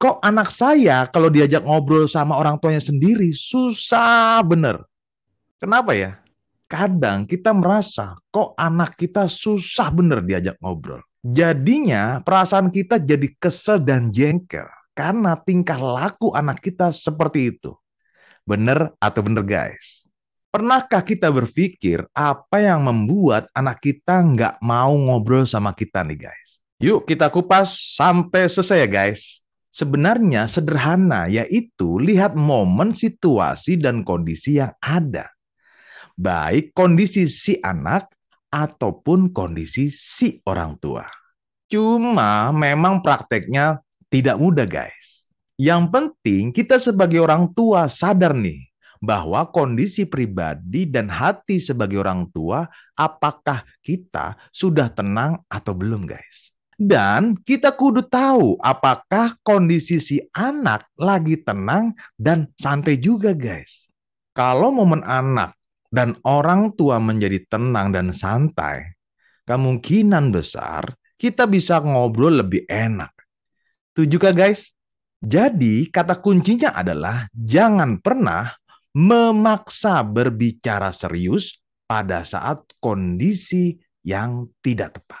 kok anak saya kalau diajak ngobrol sama orang tuanya sendiri susah bener. Kenapa ya? Kadang kita merasa kok anak kita susah bener diajak ngobrol. Jadinya perasaan kita jadi kesel dan jengkel karena tingkah laku anak kita seperti itu. Bener atau bener guys? Pernahkah kita berpikir apa yang membuat anak kita nggak mau ngobrol sama kita nih guys? Yuk kita kupas sampai selesai ya guys. Sebenarnya sederhana yaitu lihat momen, situasi, dan kondisi yang ada. Baik kondisi si anak ataupun kondisi si orang tua. Cuma memang prakteknya tidak mudah guys. Yang penting kita sebagai orang tua sadar nih bahwa kondisi pribadi dan hati sebagai orang tua apakah kita sudah tenang atau belum guys. Dan kita kudu tahu apakah kondisi si anak lagi tenang dan santai juga guys. Kalau momen anak dan orang tua menjadi tenang dan santai, kemungkinan besar kita bisa ngobrol lebih enak. Tujuh guys? Jadi kata kuncinya adalah jangan pernah memaksa berbicara serius pada saat kondisi yang tidak tepat.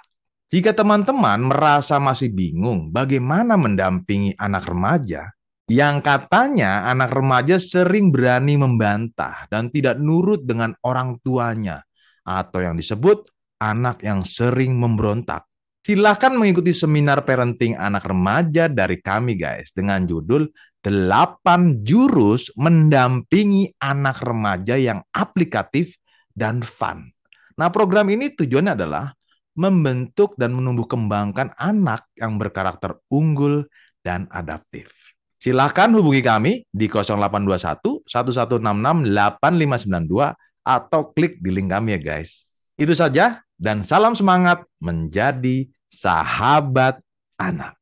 Jika teman-teman merasa masih bingung bagaimana mendampingi anak remaja, yang katanya anak remaja sering berani membantah dan tidak nurut dengan orang tuanya, atau yang disebut anak yang sering memberontak. Silahkan mengikuti seminar parenting anak remaja dari kami guys dengan judul 8 jurus mendampingi anak remaja yang aplikatif dan fun. Nah program ini tujuannya adalah membentuk dan menumbuh kembangkan anak yang berkarakter unggul dan adaptif. Silahkan hubungi kami di 0821 1166 8592 atau klik di link kami ya guys. Itu saja dan salam semangat menjadi sahabat anak.